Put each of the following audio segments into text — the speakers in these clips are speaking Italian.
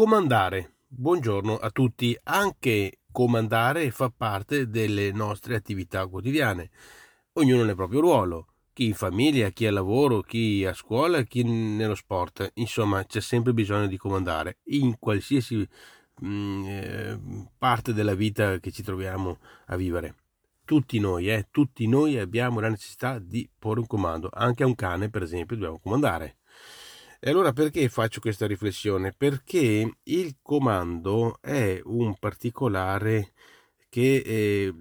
Comandare. Buongiorno a tutti. Anche comandare fa parte delle nostre attività quotidiane. Ognuno nel proprio ruolo. Chi in famiglia, chi al lavoro, chi a scuola, chi nello sport. Insomma, c'è sempre bisogno di comandare in qualsiasi mh, mm, eh, parte della vita che ci troviamo a vivere. Tutti noi, eh, tutti noi abbiamo la necessità di porre un comando. Anche a un cane, per esempio, dobbiamo comandare. E allora perché faccio questa riflessione? Perché il comando è un particolare che eh,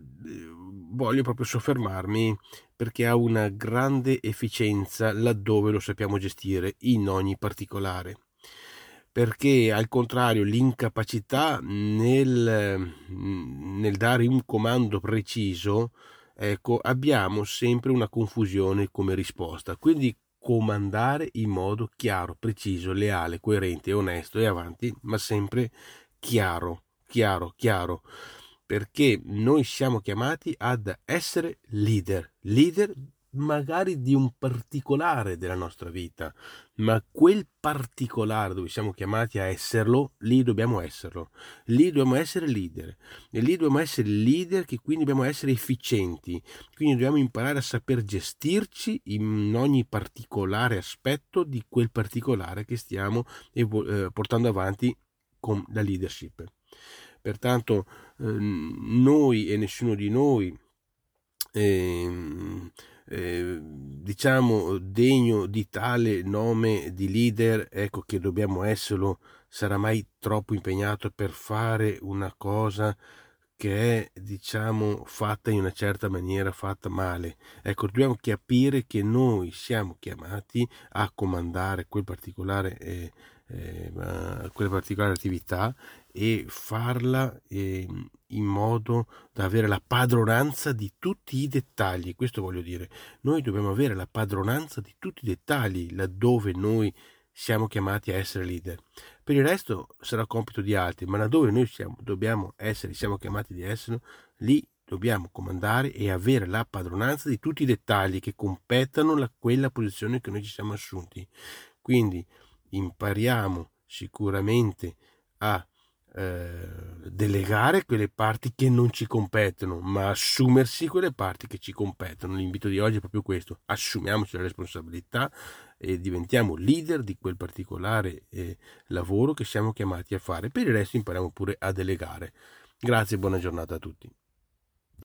voglio proprio soffermarmi perché ha una grande efficienza laddove lo sappiamo gestire in ogni particolare. Perché al contrario l'incapacità nel, nel dare un comando preciso, ecco, abbiamo sempre una confusione come risposta. Quindi comandare in modo chiaro, preciso, leale, coerente, onesto e avanti, ma sempre chiaro, chiaro, chiaro, perché noi siamo chiamati ad essere leader, leader magari di un particolare della nostra vita, ma quel particolare dove siamo chiamati a esserlo, lì dobbiamo esserlo. Lì dobbiamo essere leader. E lì dobbiamo essere leader che quindi dobbiamo essere efficienti. Quindi dobbiamo imparare a saper gestirci in ogni particolare aspetto di quel particolare che stiamo eh, portando avanti con la leadership. Pertanto eh, noi e nessuno di noi eh, eh, diciamo degno di tale nome di leader, ecco che dobbiamo esserlo, sarà mai troppo impegnato per fare una cosa che è diciamo fatta in una certa maniera, fatta male. Ecco, dobbiamo capire che noi siamo chiamati a comandare quel particolare eh, eh, quella particolare attività e farla eh, in modo da avere la padronanza di tutti i dettagli. Questo voglio dire, noi dobbiamo avere la padronanza di tutti i dettagli laddove noi siamo chiamati a essere leader. Per il resto sarà compito di altri, ma laddove noi siamo, dobbiamo essere, siamo chiamati di essere, lì dobbiamo comandare e avere la padronanza di tutti i dettagli che competano a quella posizione che noi ci siamo assunti. Quindi impariamo sicuramente a delegare quelle parti che non ci competono, ma assumersi quelle parti che ci competono. L'invito di oggi è proprio questo: assumiamoci la responsabilità e diventiamo leader di quel particolare eh, lavoro che siamo chiamati a fare. Per il resto impariamo pure a delegare. Grazie e buona giornata a tutti.